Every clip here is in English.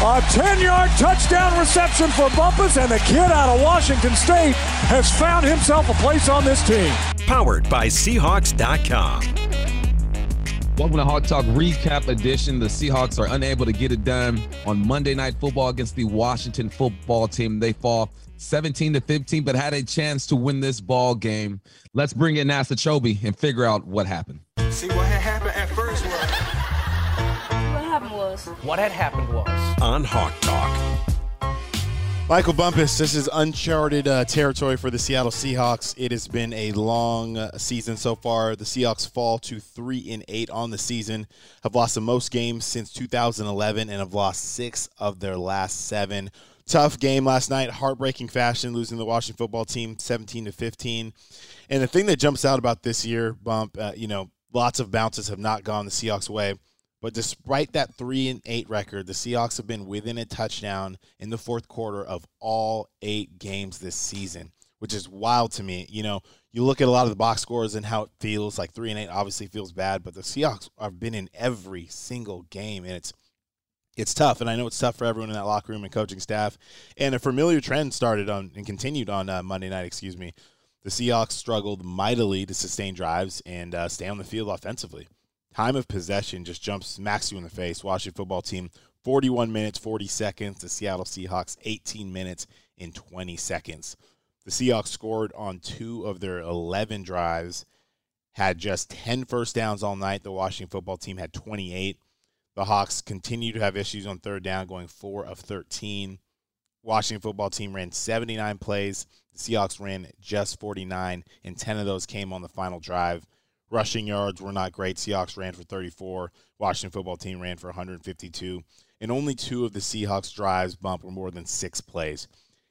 A 10 yard touchdown reception for Bumpus, and the kid out of Washington State has found himself a place on this team powered by Seahawks.com. Welcome to Hawk Talk Recap Edition. The Seahawks are unable to get it done on Monday Night Football against the Washington Football Team. They fall 17 to 15, but had a chance to win this ball game. Let's bring in Nasa Chobe and figure out what happened. What had happened was. On Hawk Talk. Michael Bumpus, this is uncharted uh, territory for the Seattle Seahawks. It has been a long uh, season so far. The Seahawks fall to three and eight on the season, have lost the most games since 2011, and have lost six of their last seven. Tough game last night, heartbreaking fashion, losing the Washington football team 17 to 15. And the thing that jumps out about this year, Bump, uh, you know, lots of bounces have not gone the Seahawks' way. But despite that three and eight record, the Seahawks have been within a touchdown in the fourth quarter of all eight games this season, which is wild to me. You know, you look at a lot of the box scores and how it feels. Like three and eight obviously feels bad, but the Seahawks have been in every single game, and it's it's tough. And I know it's tough for everyone in that locker room and coaching staff. And a familiar trend started on and continued on uh, Monday night. Excuse me. The Seahawks struggled mightily to sustain drives and uh, stay on the field offensively time of possession just jumps smacks you in the face. Washington football team 41 minutes 40 seconds. The Seattle Seahawks 18 minutes in 20 seconds. The Seahawks scored on two of their 11 drives, had just 10 first downs all night. The Washington football team had 28. The Hawks continue to have issues on third down, going 4 of 13. Washington football team ran 79 plays. The Seahawks ran just 49, and 10 of those came on the final drive. Rushing yards were not great. Seahawks ran for 34. Washington football team ran for 152. And only two of the Seahawks drives bump were more than six plays.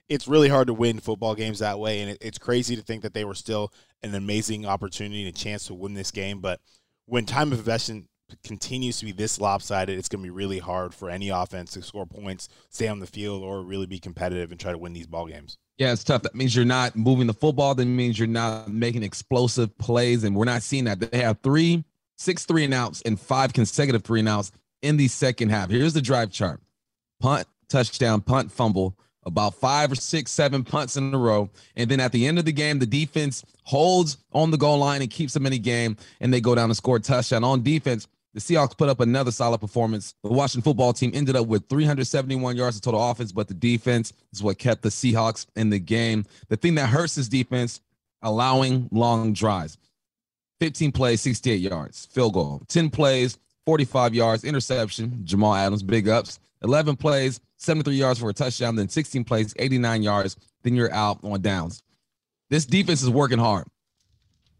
It's really hard to win football games that way, and it's crazy to think that they were still an amazing opportunity and a chance to win this game. But when time of possession continues to be this lopsided, it's going to be really hard for any offense to score points, stay on the field, or really be competitive and try to win these ball games. Yeah, it's tough. That means you're not moving the football. That means you're not making explosive plays, and we're not seeing that. They have three, six three and outs, and five consecutive three and outs in the second half. Here's the drive chart: punt, touchdown, punt, fumble. About five or six, seven punts in a row, and then at the end of the game, the defense holds on the goal line and keeps them in the game, and they go down and score a touchdown on defense. The Seahawks put up another solid performance. The Washington football team ended up with 371 yards of total offense, but the defense is what kept the Seahawks in the game. The thing that hurts this defense, allowing long drives. 15 plays, 68 yards, field goal. 10 plays, 45 yards, interception. Jamal Adams, big ups. 11 plays, 73 yards for a touchdown. Then 16 plays, 89 yards. Then you're out on downs. This defense is working hard.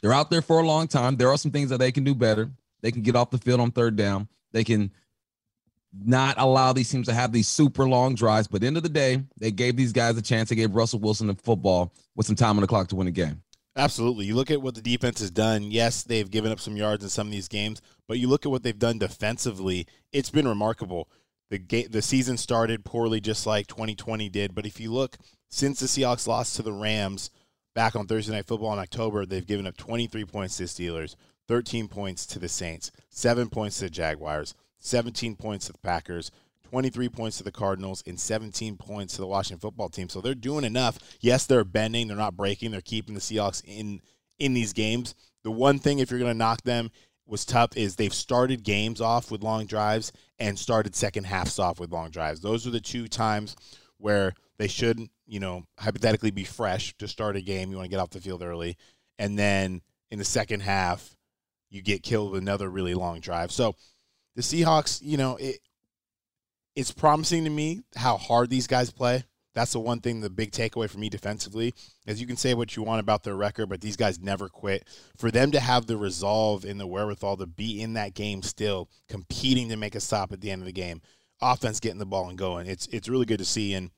They're out there for a long time. There are some things that they can do better. They can get off the field on third down. They can not allow these teams to have these super long drives. But end of the day, they gave these guys a chance. They gave Russell Wilson the football with some time on the clock to win a game. Absolutely. You look at what the defense has done. Yes, they've given up some yards in some of these games, but you look at what they've done defensively. It's been remarkable. The ga- the season started poorly, just like 2020 did. But if you look since the Seahawks lost to the Rams back on Thursday Night Football in October, they've given up 23 points to Steelers, 13 points to the Saints, 7 points to the Jaguars, 17 points to the Packers, 23 points to the Cardinals, and 17 points to the Washington football team. So they're doing enough. Yes, they're bending, they're not breaking, they're keeping the Seahawks in in these games. The one thing if you're going to knock them was tough is they've started games off with long drives and started second halves off with long drives. Those are the two times where they should, you know, hypothetically be fresh to start a game. You want to get off the field early. And then in the second half, you get killed with another really long drive. So the Seahawks, you know, it it's promising to me how hard these guys play. That's the one thing, the big takeaway for me defensively, is you can say what you want about their record, but these guys never quit. For them to have the resolve and the wherewithal to be in that game still, competing to make a stop at the end of the game, offense getting the ball and going, it's it's really good to see. And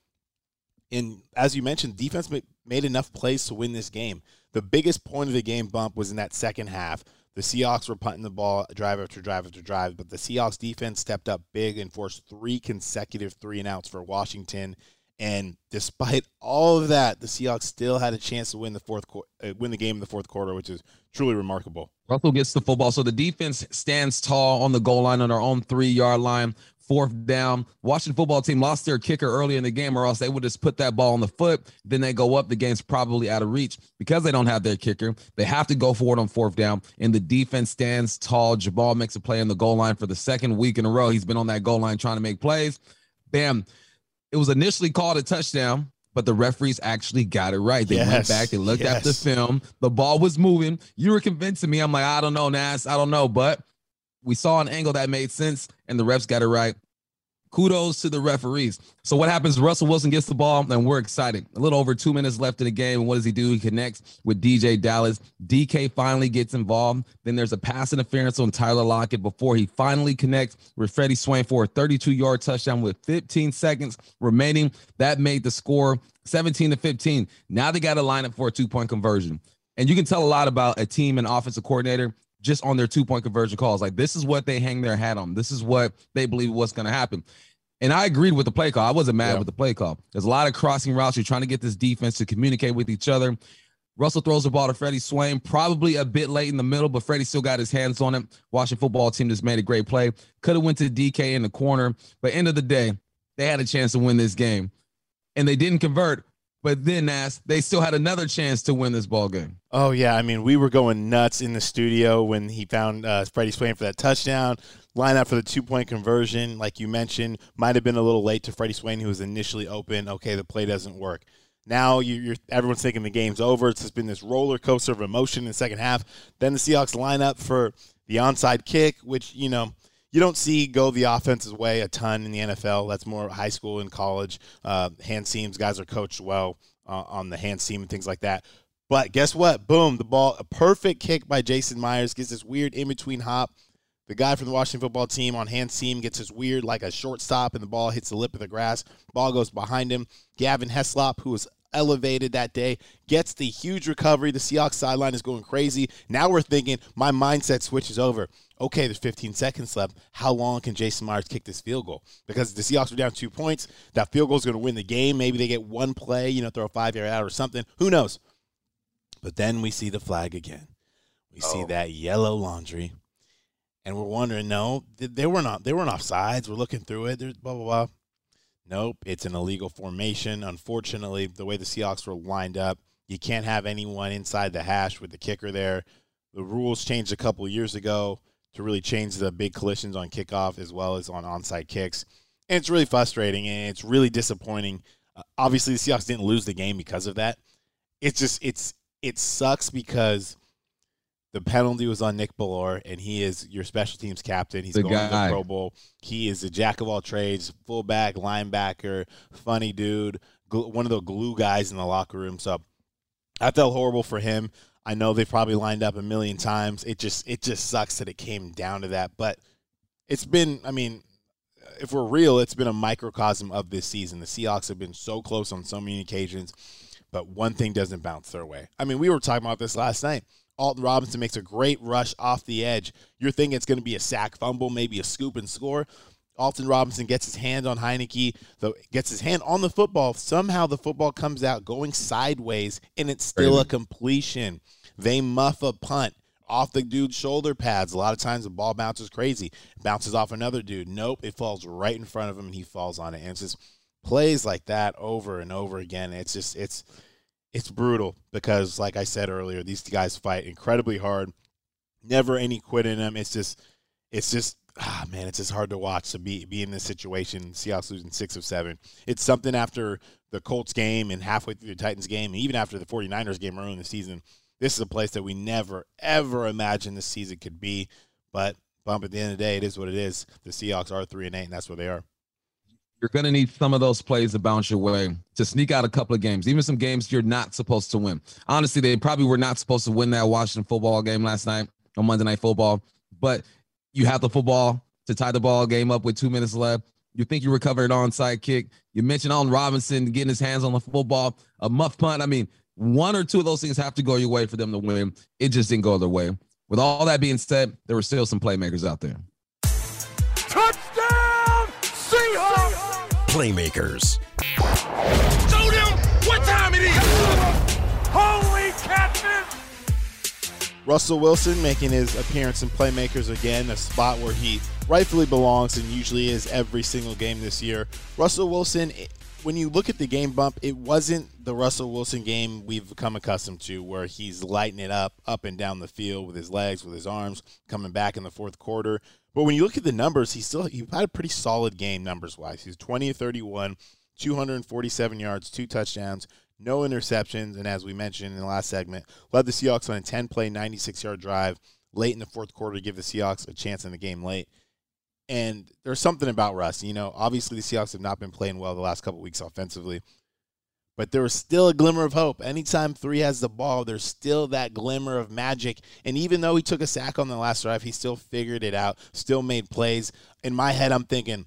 and as you mentioned, defense made enough plays to win this game. The biggest point of the game bump was in that second half The Seahawks were punting the ball drive after drive after drive, but the Seahawks defense stepped up big and forced three consecutive three and outs for Washington. And despite all of that, the Seahawks still had a chance to win the fourth qu- uh, win the game in the fourth quarter, which is truly remarkable. Russell gets the football, so the defense stands tall on the goal line on their own three yard line. Fourth down. Washington football team lost their kicker early in the game, or else they would just put that ball on the foot. Then they go up. The game's probably out of reach because they don't have their kicker. They have to go forward on fourth down, and the defense stands tall. Jabal makes a play on the goal line for the second week in a row. He's been on that goal line trying to make plays. Bam. It was initially called a touchdown, but the referees actually got it right. They went back, they looked at the film. The ball was moving. You were convincing me. I'm like, I don't know, Nas. I don't know. But we saw an angle that made sense, and the refs got it right. Kudos to the referees. So what happens? Russell Wilson gets the ball, and we're excited. A little over two minutes left in the game, and what does he do? He connects with DeeJay Dallas. DK finally gets involved. Then there's a pass interference on Tyler Lockett before he finally connects with Freddie Swain for a 32-yard touchdown with 15 seconds remaining. That made the score 17 to 15. Now they got to line up for a two-point conversion. And you can tell a lot about a team and offensive coordinator just on their two point conversion calls. Like this is what they hang their hat on. This is what they believe what's going to happen. And I agreed with the play call. I wasn't mad Yeah. with the play call. There's a lot of crossing routes. You're trying to get this defense to communicate with each other. Russell throws the ball to Freddie Swain, probably a bit late in the middle, but Freddie still got his hands on it. Washington football team just made a great play. Could have went to DK in the corner, but end of the day, they had a chance to win this game, and they didn't convert. But then, Nas, they still had another chance to win this ball game. Oh yeah, I mean we were going nuts in the studio when he found uh, Freddie Swain for that touchdown. Line up for the two point conversion, like you mentioned, might have been a little late to Freddie Swain, who was initially open. Okay, the play doesn't work. Now you, you're everyone's thinking the game's over. It's just been this roller coaster of emotion in the second half. Then the Seahawks line up for the onside kick, which you know you don't see go the offense's way a ton in the NFL. That's more high school and college. Uh, hands teams, guys are coached well uh, on the hands team and things like that. But guess what? Boom, the ball, a perfect kick by Jason Myers gets this weird in between hop. The guy from the Washington football team on hands team gets this weird, like a shortstop, and the ball hits the lip of the grass. Ball goes behind him. Gavin Heslop, who was elevated that day, gets the huge recovery. The Seahawks sideline is going crazy. Now we're thinking, my mindset switches over. Okay, there's 15 seconds left. How long can Jason Myers kick this field goal? Because the Seahawks are down two points. That field goal is going to win the game. Maybe they get one play, you know, throw a five yard out or something. Who knows? But then we see the flag again. We see oh. that yellow laundry, and we're wondering, no, they were not. They weren't offsides. We're looking through it. There's blah blah blah. Nope, it's an illegal formation. Unfortunately, the way the Seahawks were lined up, you can't have anyone inside the hash with the kicker there. The rules changed a couple years ago to really change the big collisions on kickoff as well as on onside kicks. And it's really frustrating and it's really disappointing. Uh, obviously, the Seahawks didn't lose the game because of that. It's just it's it sucks because the penalty was on Nick Bellore, and he is your special teams captain. He's The going to the. Pro Bowl. He is a jack of all trades, fullback, linebacker, funny dude, one of the glue guys in the locker room. So I felt horrible for him. I know they've probably lined up a million times. It just it just sucks that it came down to that. But it's been, I mean, if we're real, it's been a microcosm of this season. The Seahawks have been so close on so many occasions, but one thing doesn't bounce their way. I mean, we were talking about this last night. Alton Robinson makes a great rush off the edge. You're thinking it's going to be a sack fumble, maybe a scoop and score. Alton Robinson gets his hand on Heinicke, though gets his hand on the football. Somehow the football comes out going sideways, and it's still a completion. They muff a punt off the dude's shoulder pads. A lot of times the ball bounces crazy, bounces off another dude. Nope, it falls right in front of him, and he falls on it. And it's just plays like that over and over again. It's just it's it's brutal because, like I said earlier, these guys fight incredibly hard. Never any quit in them. It's just, it's just, ah, man, it's just hard to watch to be be in this situation. Seahawks losing six of seven. It's something after the Colts game and halfway through the Titans game, and even after the 49ers game early in the season. This is a place that we never ever imagined the season could be. But bump at the end of the day, it is what it is. The Seahawks are three and eight, and that's where they are. You're going to need some of those plays to bounce your way to sneak out a couple of games, even some games you're not supposed to win. Honestly, they probably were not supposed to win that Washington football game last night on Monday Night Football, but you have the football to tie the ball game up with two minutes left. You think you recovered an onside kick. You mentioned Alton Robinson getting his hands on the football, a muff punt. I mean, one or two of those things have to go your way for them to win. It just didn't go their way. With all that being said, there were still some playmakers out there. Touchdown, Seahawks! Playmakers. Show them what time it is. Holy catfish! Russell Wilson making his appearance in Playmakers again, a spot where he rightfully belongs and usually is every single game this year. Russell Wilson, when you look at the game bump, it wasn't the Russell Wilson game we've become accustomed to, where he's lighting it up up and down the field with his legs, with his arms, coming back in the fourth quarter. But when you look at the numbers, he still he had a pretty solid game numbers wise. He's 20 31, 247 yards, two touchdowns, no interceptions, and as we mentioned in the last segment, led the Seahawks on a 10 play, 96 yard drive late in the fourth quarter to give the Seahawks a chance in the game late. And there's something about Russ. You know, obviously the Seahawks have not been playing well the last couple weeks offensively, but there was still a glimmer of hope. Anytime three has the ball, there's still that glimmer of magic. And even though he took a sack on the last drive, he still figured it out, still made plays. In my head, I'm thinking,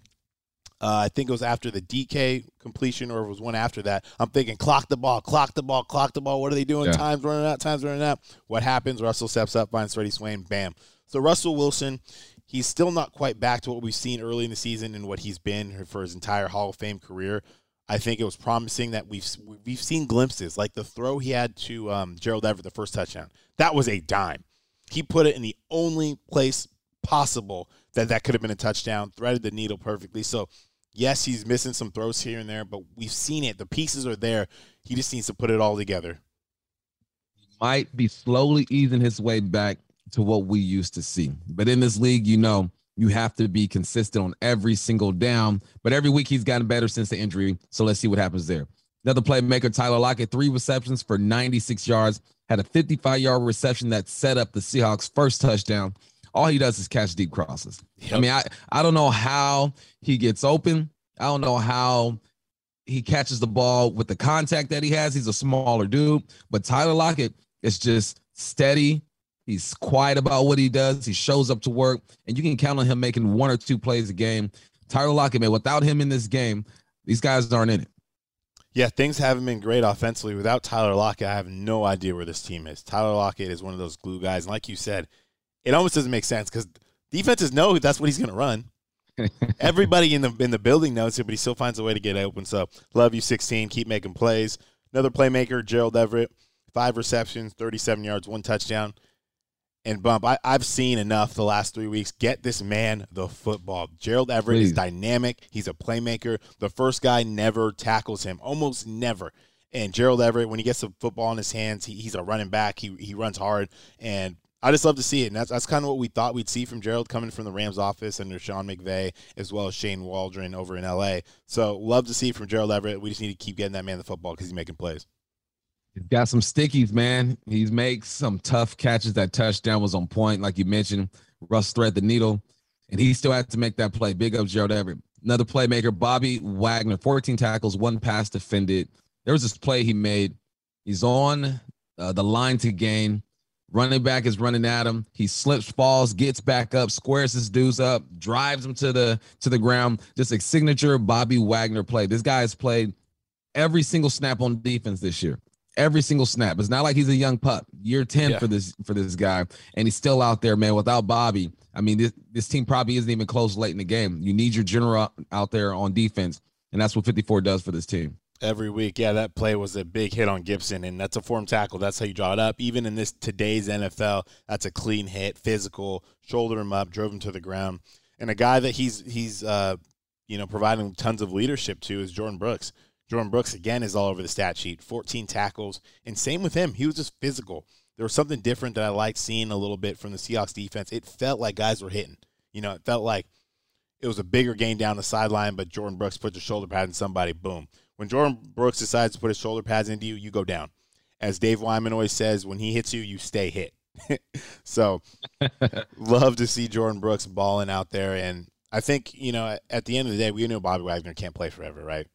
uh, I think it was after the DK completion, or it was one after that. I'm thinking, clock the ball, clock the ball, clock the ball. What are they doing? Yeah. Time's running out, time's running out. What happens? Russell steps up, finds Freddie Swain, bam. So Russell Wilson, he's still not quite back to what we've seen early in the season and what he's been for his entire Hall of Fame career. I think it was promising that we've we've seen glimpses, like the throw he had to um, Gerald Everett, the first touchdown. That was a dime. He put it in the only place possible that that could have been a touchdown. Threaded the needle perfectly. So yes, he's missing some throws here and there, but we've seen it. The pieces are there. He just needs to put it all together. Might be slowly easing his way back to what we used to see. But in this league, you know, you have to be consistent on every single down. But every week he's gotten better since the injury. So let's see what happens there. Another playmaker, Tyler Lockett, three receptions for 96 yards, had a 55 yard reception that set up the Seahawks' first touchdown. All he does is catch deep crosses. I mean, I, I don't know how he gets open. I don't know how he catches the ball with the contact that he has. He's a smaller dude, but Tyler Lockett is just steady. He's quiet about what he does. He shows up to work, and you can count on him making one or two plays a game. Tyler Lockett, man, without him in this game, these guys aren't in it. Yeah, things haven't been great offensively. Without Tyler Lockett, I have no idea where this team is. Tyler Lockett is one of those glue guys. And like you said, it almost doesn't make sense because defenses know that's what he's going to run. Everybody in the in the building knows it, but he still finds a way to get open. So love you, 16. Keep making plays. Another playmaker, Gerald Everett, five receptions, 37 yards, one touchdown. And bump, I, I've seen enough the last three weeks. Get this man the football. Gerald Everett is dynamic. He's a playmaker. The first guy never tackles him, almost never. And Gerald Everett, when he gets the football in his hands, he, he's a running back. He he runs hard, and I just love to see it. And that's that's kind of what we thought we'd see from Gerald coming from the Rams office under Sean McVay as well as Shane Waldron over in LA. So love to see from Gerald Everett. We just need to keep getting that man the football because he's making plays. He's got some stickies, man. He makes some tough catches. That touchdown was on point, like you mentioned. Russ thread the needle, and he still had to make that play. Big up Gerald Everett. Another playmaker, Bobby Wagner, 14 tackles, one pass defended. There was this play he made. He's on uh, the line to gain. Running back is running at him. He slips, falls, gets back up, squares his dudes up, drives him to the to the ground. Just a signature Bobby Wagner play. This guy has played every single snap on defense this year. Every single snap. It's not like he's a young pup. Year 10 Yeah. for this for this guy. And he's still out there, man. Without Bobby, I mean, this, this team probably isn't even close late in the game. You need your general out there on defense. And that's what 54 does for this team. every week. Yeah, that play was a big hit on Gibson, and that's a form tackle. That's how you draw it up. Even in this today's NFL, that's a clean hit, physical, shouldered him up, drove him to the ground, and a guy that he's he's uh, you know providing tons of leadership to is Jordyn Brooks. Jordyn Brooks again is all over the stat sheet, 14 tackles, and same with him. He was just physical. There was something different that I liked seeing a little bit from the Seahawks defense. It felt like guys were hitting. You know, it felt like it was a bigger gain down the sideline, but Jordyn Brooks put the shoulder pad in somebody, boom. When Jordyn Brooks decides to put his shoulder pads into you, you go down. As Dave Wyman always says, when he hits you, you stay hit. so love to see Jordyn Brooks balling out there. And I think, you know, at the end of the day, we know Bobby Wagner can't play forever, right?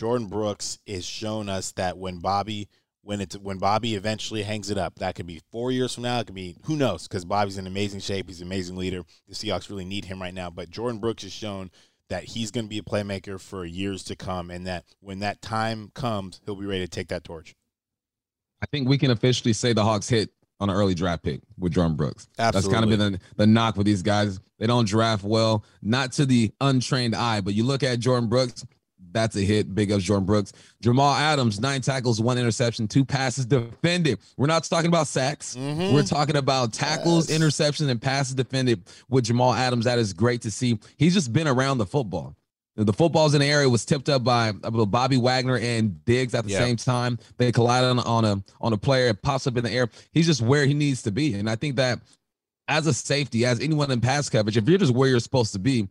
Jordyn Brooks has shown us that when Bobby when it's when Bobby eventually hangs it up, that could be four years from now. It could be who knows because Bobby's in amazing shape. He's an amazing leader. The Seahawks really need him right now. But Jordyn Brooks has shown that he's going to be a playmaker for years to come, and that when that time comes, he'll be ready to take that torch. I think we can officially say the Hawks hit on an early draft pick with Jordyn Brooks. Absolutely. That's kind of been the, the knock with these guys. They don't draft well, not to the untrained eye, but you look at Jordyn Brooks, that's a hit. Big ups Jordyn Brooks. Jamal Adams, nine tackles, one interception, two passes defended. We're not talking about sacks. Mm-hmm. We're talking about tackles, Yes. interceptions, and passes defended with Jamal Adams. That is great to see. He's just been around the football. The footballs in the area was tipped up by Bobby Wagner and Diggs at the Yeah. same time. They collided on, on a on a player. It pops up in the air. He's just where he needs to be. And I think that as a safety, as anyone in pass coverage, if you're just where you're supposed to be,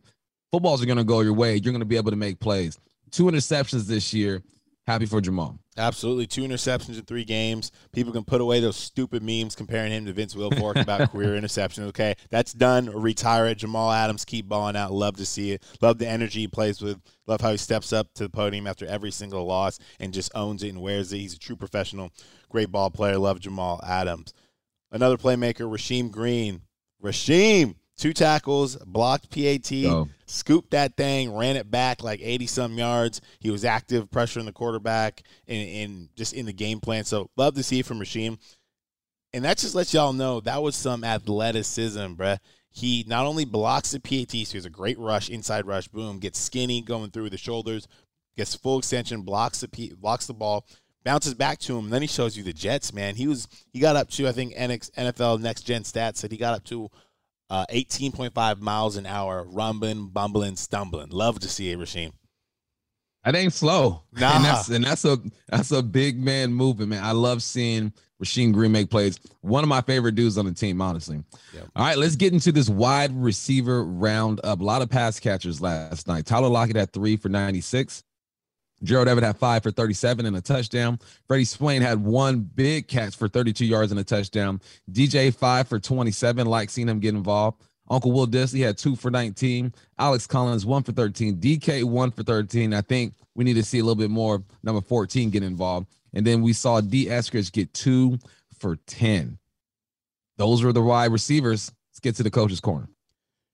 footballs are going to go your way. You're going to be able to make plays. Two interceptions this year. Happy for Jamal. Absolutely. Two interceptions in three games. People can put away those stupid memes comparing him to Vince Wilfork about career interceptions. Okay. That's done. Retire it. Jamal Adams, keep balling out. Love to see it. Love the energy he plays with. Love how he steps up to the podium after every single loss and just owns it and wears it. He's a true professional. Great ball player. Love Jamal Adams. Another playmaker, Rasheem Green. Rasheem, two tackles, blocked PAT, Go. scooped that thing, ran it back like 80 some yards. He was active, pressuring the quarterback, and, and just in the game plan. So love to see it from Rasheem. And that just lets y'all know that was some athleticism, bruh. He not only blocks the PAT, so he's a great rush, inside rush, boom, gets skinny going through the shoulders, gets full extension, blocks the P, blocks the ball, bounces back to him, and then he shows you the Jets, man. He was he got up to I think NX, NFL Next Gen Stats said he got up to uh, 18.5 miles an hour, rumbling, bumbling, stumbling. Love to see it, Rasheem. That ain't slow. Nah. And that's and that's a that's a big man movement, man. I love seeing Rasheem Green make plays. One of my favorite dudes on the team, honestly. Yep. All right, let's get into this wide receiver roundup. A lot of pass catchers last night. Tyler Lockett had three for 96. Gerald Everett had five for 37 and a touchdown. Freddie Swain had one big catch for 32 yards and a touchdown. DJ five for 27. Like seeing him get involved. Uncle Will Dissly had two for 19. Alex Collins one for 13. DK one for 13. I think we need to see a little bit more number 14 get involved. And then we saw D. Eskridge get two for 10. Those were the wide receivers. Let's get to the coach's corner.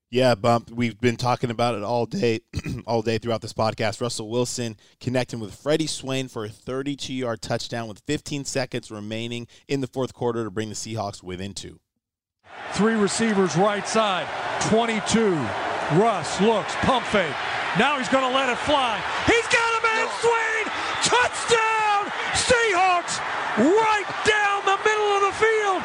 Yeah, bump. We've been talking about it all day, all day throughout this podcast. Russell Wilson connecting with Freddie Swain for a 32-yard touchdown with 15 seconds remaining in the fourth quarter to bring the Seahawks within two. Three receivers right side. 22. Russ looks, pump fake. Now he's going to let it fly. He's got a man, Swain! Touchdown! Seahawks right down the middle of the field.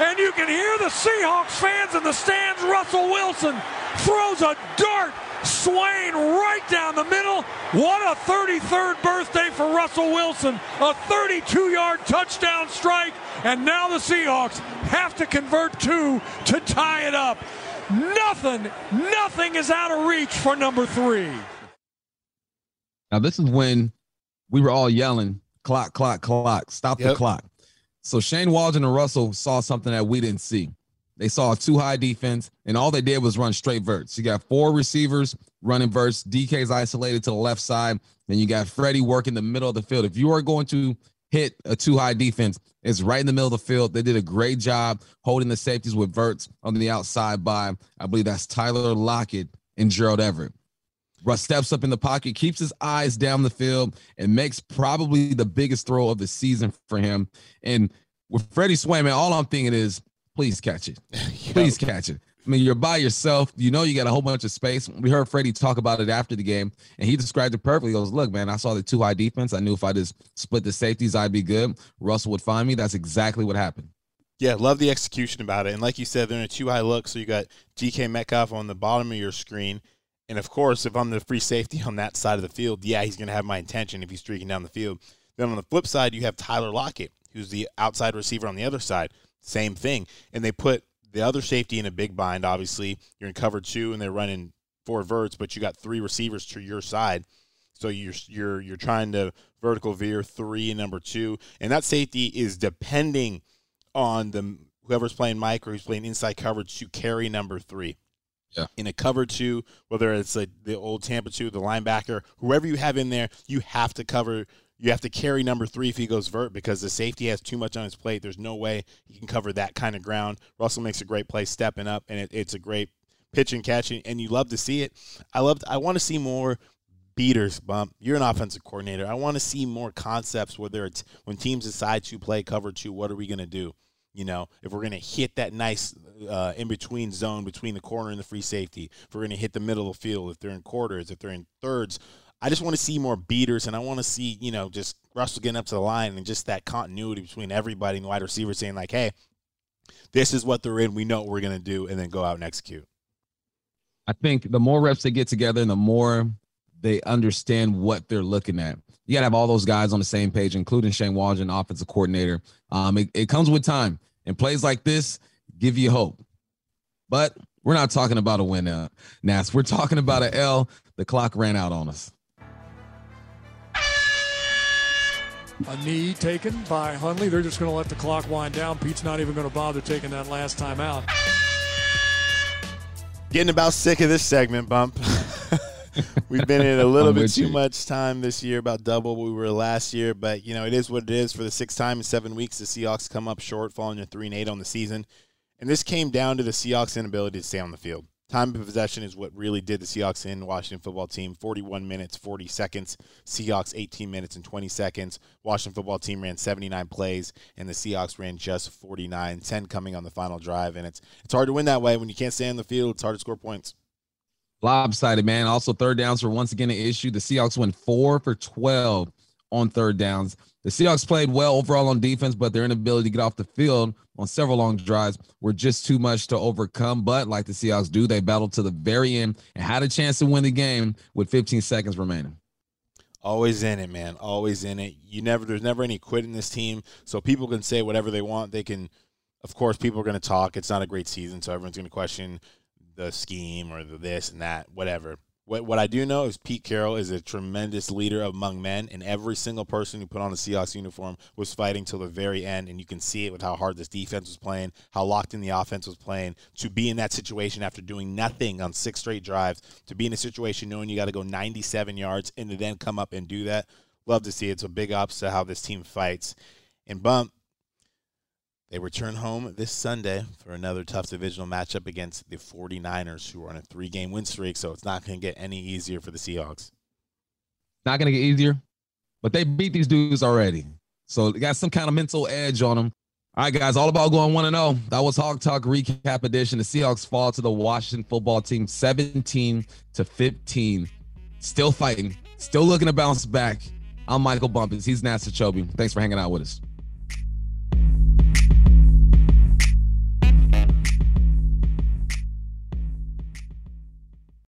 And you can hear the Seahawks fans in the stands. Russell Wilson throws a dart. Swain right down the middle. What a 33rd birthday for Russell Wilson. A 32 yard touchdown strike. And now the Seahawks have to convert two to tie it up. Nothing, nothing is out of reach for number three. Now, this is when we were all yelling, clock, clock, clock, stop the clock. So Shane Waldron and Russell saw something that we didn't see. They saw a two high defense, and all they did was run straight verts. You got four receivers running verts. DK's isolated to the left side. Then you got Freddie working the middle of the field. If you are going to hit a two high defense, it's right in the middle of the field. They did a great job holding the safeties with verts on the outside by, I believe that's Tyler Lockett and Gerald Everett. Russ steps up in the pocket, keeps his eyes down the field, and makes probably the biggest throw of the season for him. And with Freddie Swain, man, all I'm thinking is, please catch it. Please catch it. I mean, you're by yourself. You know you got a whole bunch of space. We heard Freddie talk about it after the game, and he described it perfectly. He goes, Look, man, I saw the two high defense. I knew if I just split the safeties, I'd be good. Russell would find me. That's exactly what happened. Yeah, love the execution about it. And like you said, they're in a two high look. So you got DK Metcalf on the bottom of your screen. And of course, if I'm the free safety on that side of the field, yeah, he's going to have my intention if he's streaking down the field. Then on the flip side, you have Tyler Lockett, who's the outside receiver on the other side. Same thing. And they put the other safety in a big bind, obviously. You're in cover two and they're running four verts, but you got three receivers to your side. So you're you're you're trying to vertical veer three and number two. And that safety is depending on the whoever's playing Mike or who's playing inside coverage to carry number three. Yeah. In a cover two, whether it's like the old Tampa two, the linebacker, whoever you have in there, you have to cover. You have to carry number three if he goes vert because the safety has too much on his plate. There's no way he can cover that kind of ground. Russell makes a great play stepping up, and it, it's a great pitch and catch, and- you love to see it. I love. I want to see more beaters bump. You're an offensive coordinator. I want to see more concepts whether it's when teams decide to play cover two, what are we going to do? You know, if we're going to hit that nice uh, in between zone between the corner and the free safety, if we're going to hit the middle of the field, if they're in quarters, if they're in thirds, I just want to see more beaters, and I want to see you know just Russell getting up to the line and just that continuity between everybody and wide receiver saying like, hey, this is what they're in. We know what we're going to do, and then go out and execute. I think the more reps they get together and the more they understand what they're looking at. You got to have all those guys on the same page, including Shane Waldron, offensive coordinator. Um, it, it comes with time, and plays like this give you hope. But we're not talking about a win, uh, Nas. We're talking about an L. The clock ran out on us. A knee taken by Hundley. They're just going to let the clock wind down. Pete's not even going to bother taking that last time out. Getting about sick of this segment, Bump. We've been in a little bit too you. much time this year, about double what we were last year. But you know, it is what it is. For the sixth time in seven weeks, the Seahawks come up short, falling to three and eight on the season. And this came down to the Seahawks' inability to stay on the field. Time of possession is what really did the Seahawks in. Washington football team 41 minutes 40 seconds. Seahawks 18 minutes and 20 seconds. Washington football team ran 79 plays, and the Seahawks ran just 49. 10 coming on the final drive, and it's it's hard to win that way when you can't stay on the field. It's hard to score points. Lopsided, man. Also, third downs were once again an issue. The Seahawks went four for 12 on third downs. The Seahawks played well overall on defense, but their inability to get off the field on several long drives were just too much to overcome. But like the Seahawks do, they battled to the very end and had a chance to win the game with 15 seconds remaining. Always in it, man. Always in it. You never there's never any quit in this team. So people can say whatever they want. They can of course people are gonna talk. It's not a great season, so everyone's gonna question the scheme or the this and that, whatever. What, what I do know is Pete Carroll is a tremendous leader among men, and every single person who put on the Seahawks uniform was fighting till the very end. And you can see it with how hard this defense was playing, how locked in the offense was playing. To be in that situation after doing nothing on six straight drives, to be in a situation knowing you got to go 97 yards and to then come up and do that, love to see it. So big ups to how this team fights. And bump, they return home this Sunday for another tough divisional matchup against the 49ers, who are on a three game win streak. So it's not going to get any easier for the Seahawks. Not going to get easier, but they beat these dudes already. So they got some kind of mental edge on them. All right, guys, all about going 1 0. That was Hawk Talk recap edition. The Seahawks fall to the Washington football team 17 to 15. Still fighting, still looking to bounce back. I'm Michael Bumpus. He's Nasa Chobe. Thanks for hanging out with us.